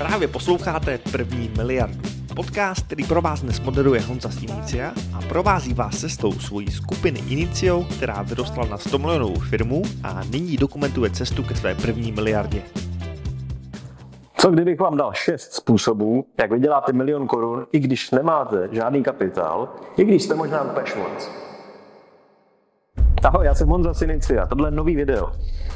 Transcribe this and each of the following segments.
Právě posloucháte První miliardu. Podcast, který pro vás dnes moderuje Honza z a provází vás cestou svojí skupiny Inicio, která vyrostla na 100 milionovou firmu a nyní dokumentuje cestu ke své první miliardě. Co kdybych vám dal šest způsobů, jak vyděláte milion korun, i když nemáte žádný kapitál, i když jste možná šmoc? Ahoj, já jsem Honza Sinicia, tohle je nový video.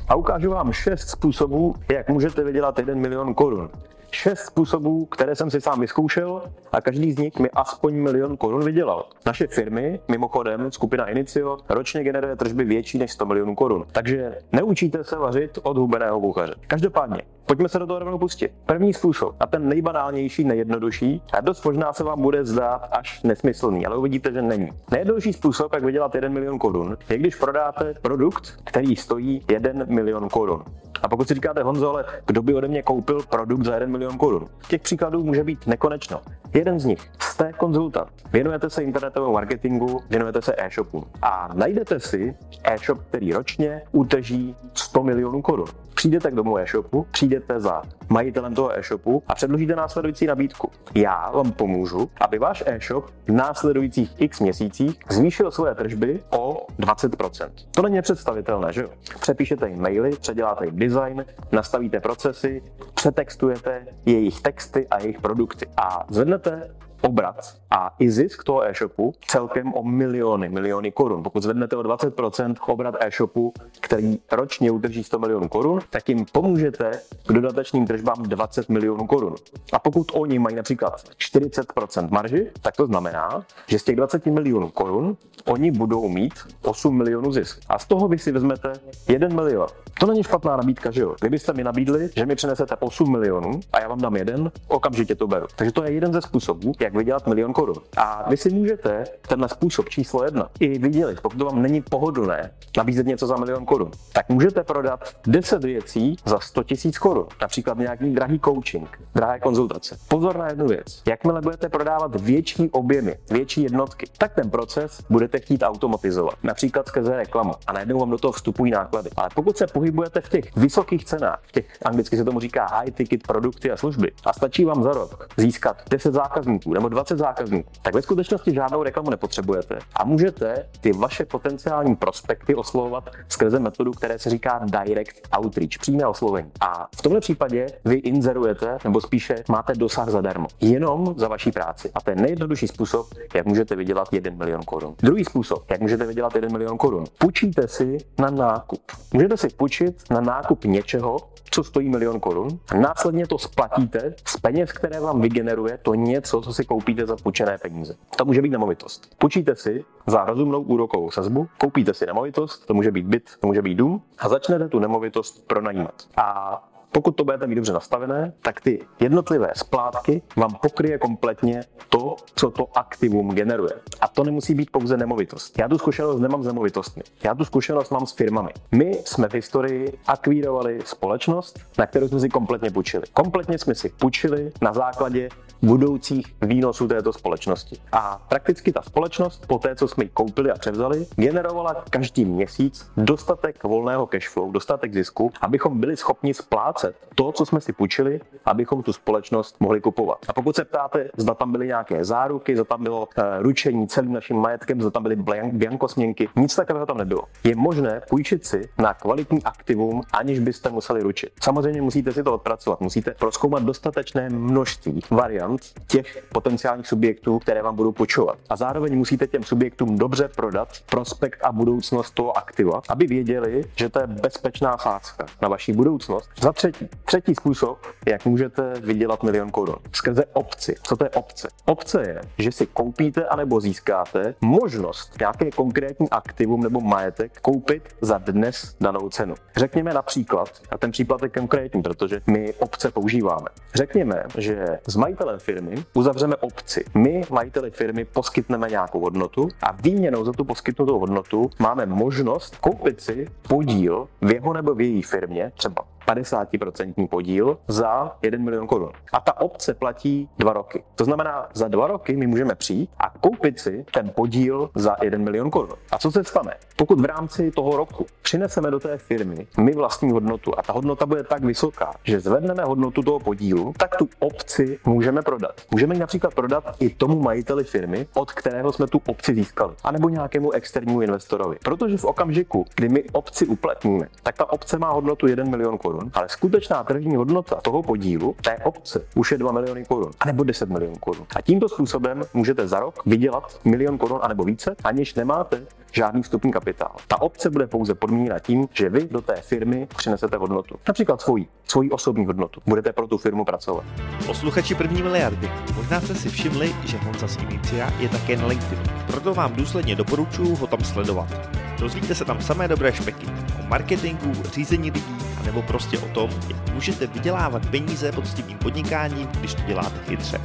A ukážu vám šest způsobů, jak můžete vydělat 1 milion korun. Šest způsobů, které jsem si sám vyzkoušel a každý z nich mi aspoň milion korun vydělal. Naše firmy, mimochodem skupina Inicio, ročně generuje tržby větší než 100 milionů korun. Takže neučíte se vařit od hubeného kuchaře. Každopádně, Pojďme se do toho rovnou pustit. První způsob, a ten nejbanálnější, nejjednodušší, a dost možná se vám bude zdát až nesmyslný, ale uvidíte, že není. Nejjednodušší způsob, jak vydělat 1 milion korun, je když prodáte produkt, který stojí 1 milion korun. A pokud si říkáte, Honzo, ale kdo by ode mě koupil produkt za 1 milion korun? Těch příkladů může být nekonečno. Jeden z nich, jste konzultant, věnujete se internetovému marketingu, věnujete se e-shopu a najdete si e-shop, který ročně uteží 100 milionů korun. Přijdete k domu e-shopu, přijdete za majitelem toho e-shopu a předložíte následující nabídku. Já vám pomůžu, aby váš e-shop v následujících x měsících zvýšil své tržby o 20%. To není představitelné, že jo? Přepíšete jim maily, předěláte jim design, nastavíte procesy, přetextujete jejich texty a jejich produkty a zvednete obrat a i zisk toho e-shopu celkem o miliony, miliony korun. Pokud zvednete o 20% obrat e-shopu, který ročně udrží 100 milionů korun, tak jim pomůžete k dodatečným tržbám 20 milionů korun. A pokud oni mají například 40% marži, tak to znamená, že z těch 20 milionů korun oni budou mít 8 milionů zisk. A z toho vy si vezmete 1 milion. To není špatná nabídka, že jo? Kdybyste mi nabídli, že mi přinesete 8 milionů a já vám dám jeden, okamžitě to beru. Takže to je jeden ze způsobů, jak vydělat milion korun. A vy si můžete tenhle způsob číslo jedna i vydělit, pokud vám není pohodlné nabízet něco za milion korun, tak můžete prodat 10 věcí za 100 tisíc korun. Například nějaký drahý coaching, drahé konzultace. Pozor na jednu věc. Jakmile budete prodávat větší objemy, větší jednotky, tak ten proces budete chtít automatizovat. Například skrze reklamu. A najednou vám do toho vstupují náklady. Ale pokud se pohybujete v těch vysokých cenách, v těch anglicky se tomu říká high ticket produkty a služby, a stačí vám za rok získat 10 zákazníků nebo 20 zákazníků, tak ve skutečnosti žádnou reklamu nepotřebujete a můžete ty vaše potenciální prospekty oslovovat skrze metodu, které se říká direct outreach, přímé oslovení. A v tomto případě vy inzerujete, nebo spíše máte dosah zadarmo, jenom za vaší práci. A to je nejjednodušší způsob, jak můžete vydělat 1 milion korun. Druhý způsob, jak můžete vydělat 1 milion korun. Půjčíte si na nákup. Můžete si půjčit na nákup něčeho, co stojí milion korun, a následně to splatíte z peněz, které vám vygeneruje to něco, co si koupíte za půjčené peníze. To může být nemovitost. Půjčíte si za rozumnou úrokovou sazbu, koupíte si nemovitost, to může být byt, to může být dům, a začnete tu nemovitost pronajímat. A pokud to budete mít dobře nastavené, tak ty jednotlivé splátky vám pokryje kompletně to, co to aktivum generuje. A to nemusí být pouze nemovitost. Já tu zkušenost nemám s nemovitostmi. Já tu zkušenost mám s firmami. My jsme v historii akvírovali společnost, na kterou jsme si kompletně půjčili. Kompletně jsme si půjčili na základě budoucích výnosů této společnosti. A prakticky ta společnost, po té, co jsme ji koupili a převzali, generovala každý měsíc dostatek volného cashflow, dostatek zisku, abychom byli schopni splácet to, co jsme si půjčili, abychom tu společnost mohli kupovat. A pokud se ptáte, zda tam byly nějaké záruky, zda tam bylo uh, ručení celým naším majetkem, zda tam byly biankosměnky, nic takového tam nebylo. Je možné půjčit si na kvalitní aktivum, aniž byste museli ručit. Samozřejmě musíte si to odpracovat, musíte proskoumat dostatečné množství variant variant těch potenciálních subjektů, které vám budou počovat. A zároveň musíte těm subjektům dobře prodat prospekt a budoucnost toho aktiva, aby věděli, že to je bezpečná sázka na vaši budoucnost. Za třetí, třetí způsob, jak můžete vydělat milion korun. Skrze obci. Co to je obce? Obce je, že si koupíte anebo získáte možnost nějaké konkrétní aktivum nebo majetek koupit za dnes danou cenu. Řekněme například, a ten příklad je konkrétní, protože my obce používáme. Řekněme, že s majitelem firmy uzavřeme opci. My, majiteli firmy, poskytneme nějakou hodnotu a výměnou za tu poskytnutou hodnotu máme možnost koupit si podíl v jeho nebo v její firmě, třeba 50% podíl za 1 milion korun. A ta obce platí dva roky. To znamená, za dva roky my můžeme přijít a koupit si ten podíl za 1 milion korun. A co se stane? Pokud v rámci toho roku přineseme do té firmy my vlastní hodnotu a ta hodnota bude tak vysoká, že zvedneme hodnotu toho podílu, tak tu obci můžeme prodat. Můžeme ji například prodat i tomu majiteli firmy, od kterého jsme tu obci získali, anebo nějakému externímu investorovi. Protože v okamžiku, kdy my obci uplatníme, tak ta obce má hodnotu 1 milion korun, ale skutečná tržní hodnota toho podílu té obce už je 2 miliony korun, anebo 10 milionů korun. A tímto způsobem můžete za rok vydělat milion korun anebo více, aniž nemáte žádný vstupní kapitál. Ta obce bude pouze podmíněna tím, že vy do té firmy přinesete hodnotu. Například svoji, svoji osobní hodnotu. Budete pro tu firmu pracovat. Posluchači první miliardy, možná jste si všimli, že Honza z Inicia je také na LinkedInu. Proto vám důsledně doporučuji ho tam sledovat. Dozvíte se tam samé dobré špeky o marketingu, řízení lidí, nebo prostě o tom, jak můžete vydělávat peníze poctivým podnikáním, když to děláte chytře.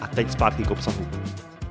A teď zpátky k obsahu.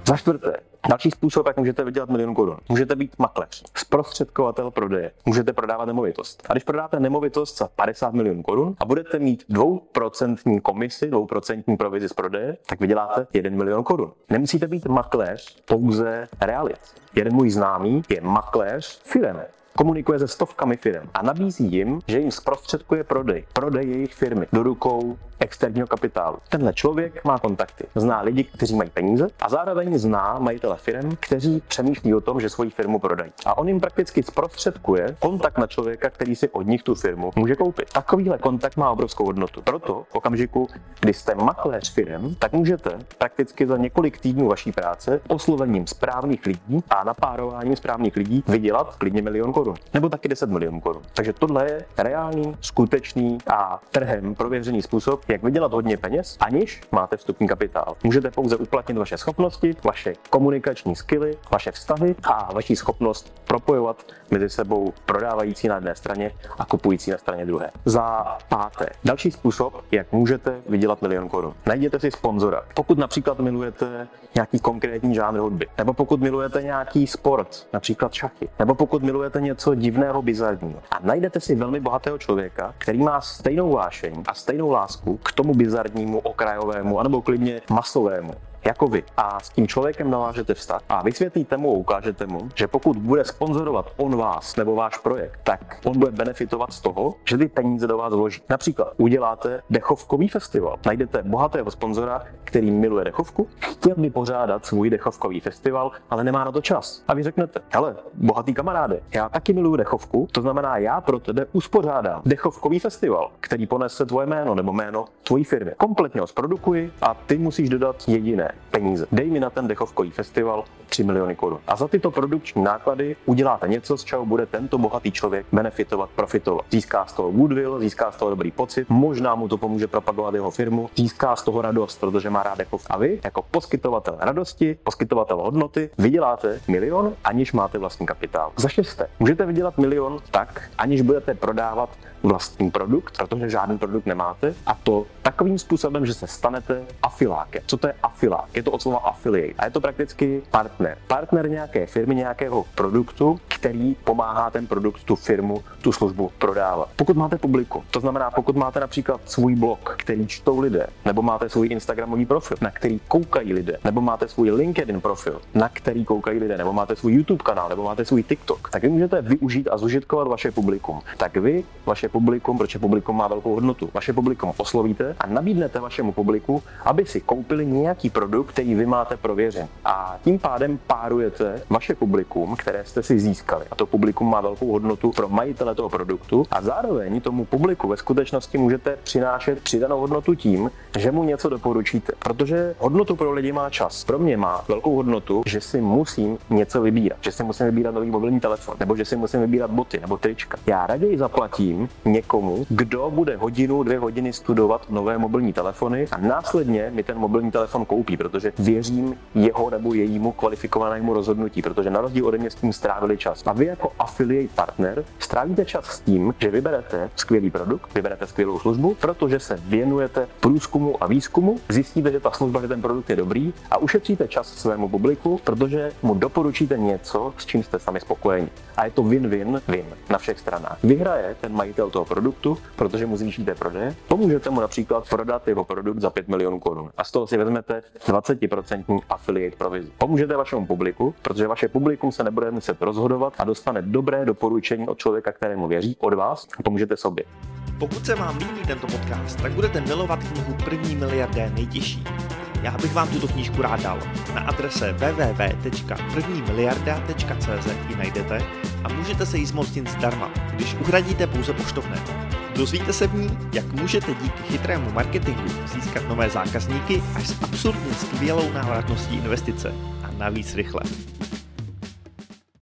Za čtvrté, Další způsob, jak můžete vydělat milion korun. Můžete být makléř, zprostředkovatel prodeje. Můžete prodávat nemovitost. A když prodáte nemovitost za 50 milionů korun a budete mít 2% komisi, 2% provizi z prodeje, tak vyděláte 1 milion korun. Nemusíte být makléř pouze realit. Jeden můj známý je makléř firem komunikuje se stovkami firm a nabízí jim, že jim zprostředkuje prodej, prodej jejich firmy do rukou externího kapitálu. Tenhle člověk má kontakty, zná lidi, kteří mají peníze a zároveň zná majitele firm, kteří přemýšlí o tom, že svoji firmu prodají. A on jim prakticky zprostředkuje kontakt na člověka, který si od nich tu firmu může koupit. Takovýhle kontakt má obrovskou hodnotu. Proto v okamžiku, kdy jste makléř firm, tak můžete prakticky za několik týdnů vaší práce oslovením správných lidí a napárováním správných lidí vydělat klidně milion korun nebo taky 10 milionů korun. Takže tohle je reálný, skutečný a trhem prověřený způsob, jak vydělat hodně peněz, aniž máte vstupní kapitál. Můžete pouze uplatnit vaše schopnosti, vaše komunikační skily, vaše vztahy a vaši schopnost propojovat mezi sebou prodávající na jedné straně a kupující na straně druhé. Za páté, další způsob, jak můžete vydělat milion korun. Najděte si sponzora. Pokud například milujete nějaký konkrétní žánr hudby, nebo pokud milujete nějaký sport, například šachy, nebo pokud milujete něco divného, bizarního. A najdete si velmi bohatého člověka, který má stejnou vášeň a stejnou lásku k tomu bizarnímu, okrajovému, anebo klidně masovému jako vy a s tím člověkem navážete vztah a vysvětlíte mu, ukážete mu, že pokud bude sponzorovat on vás nebo váš projekt, tak on bude benefitovat z toho, že ty peníze do vás vloží. Například uděláte dechovkový festival. Najdete bohatého sponzora, který miluje dechovku, chtěl by pořádat svůj dechovkový festival, ale nemá na to čas. A vy řeknete, hele, bohatý kamaráde, já taky miluju dechovku, to znamená, já pro tebe uspořádám dechovkový festival, který ponese tvoje jméno nebo jméno tvojí firmy. Kompletně ho zprodukuji a ty musíš dodat jediné that. Peníze. Dej mi na ten dechovkový festival 3 miliony korun. A za tyto produkční náklady uděláte něco, z čeho bude tento bohatý člověk benefitovat, profitovat. Získá z toho goodwill, získá z toho dobrý pocit, možná mu to pomůže propagovat jeho firmu, získá z toho radost, protože má rád dechovku. A vy, jako poskytovatel radosti, poskytovatel hodnoty, vyděláte milion, aniž máte vlastní kapitál. Za šesté, můžete vydělat milion tak, aniž budete prodávat vlastní produkt, protože žádný produkt nemáte, a to takovým způsobem, že se stanete afilákem. Co to je afilák? Je to od slova affiliate a je to prakticky partner. Partner nějaké firmy, nějakého produktu, který pomáhá ten produkt, tu firmu, tu službu prodávat. Pokud máte publiku, to znamená, pokud máte například svůj blog, který čtou lidé, nebo máte svůj Instagramový profil, na který koukají lidé, nebo máte svůj LinkedIn profil, na který koukají lidé, nebo máte svůj YouTube kanál, nebo máte svůj TikTok, tak vy můžete využít a zužitkovat vaše publikum. Tak vy, vaše publikum, protože publikum má velkou hodnotu, vaše publikum oslovíte a nabídnete vašemu publiku, aby si koupili nějaký produkt, který vy máte prověřen. A tím pádem párujete vaše publikum, které jste si získali. A to publikum má velkou hodnotu pro majitele toho produktu a zároveň tomu publiku ve skutečnosti můžete přinášet přidanou hodnotu tím, že mu něco doporučíte. Protože hodnotu pro lidi má čas. Pro mě má velkou hodnotu, že si musím něco vybírat. Že si musím vybírat nový mobilní telefon, nebo že si musím vybírat boty nebo trička. Já raději zaplatím někomu, kdo bude hodinu, dvě hodiny studovat nové mobilní telefony a následně mi ten mobilní telefon koupí, protože věřím jeho nebo jejímu kvalifikovanému rozhodnutí, protože na rozdíl ode mě s tím strávili čas. A vy jako affiliate partner strávíte čas s tím, že vyberete skvělý produkt, vyberete skvělou službu, protože se věnujete průzkumu a výzkumu, zjistíte, že ta služba, že ten produkt je dobrý a ušetříte čas svému publiku, protože mu doporučíte něco, s čím jste sami spokojeni. A je to win-win-win na všech stranách. Vyhraje ten majitel toho produktu, protože mu zvýšíte prodeje, pomůžete mu například prodat jeho produkt za 5 milionů korun a z toho si vezmete 20% affiliate provizi. Pomůžete vašemu publiku, protože vaše publikum se nebude muset rozhodovat a dostane dobré doporučení od člověka, kterému věří, od vás a pomůžete sobě. Pokud se vám líbí tento podcast, tak budete milovat knihu První miliardé nejtěžší. Já bych vám tuto knížku rád dal. Na adrese www.prvnimiliarda.cz ji najdete a můžete se jí zmocnit zdarma, když uhradíte pouze poštovné. Dozvíte se v ní, jak můžete díky chytrému marketingu získat nové zákazníky až s absurdně skvělou návratností investice a navíc rychle.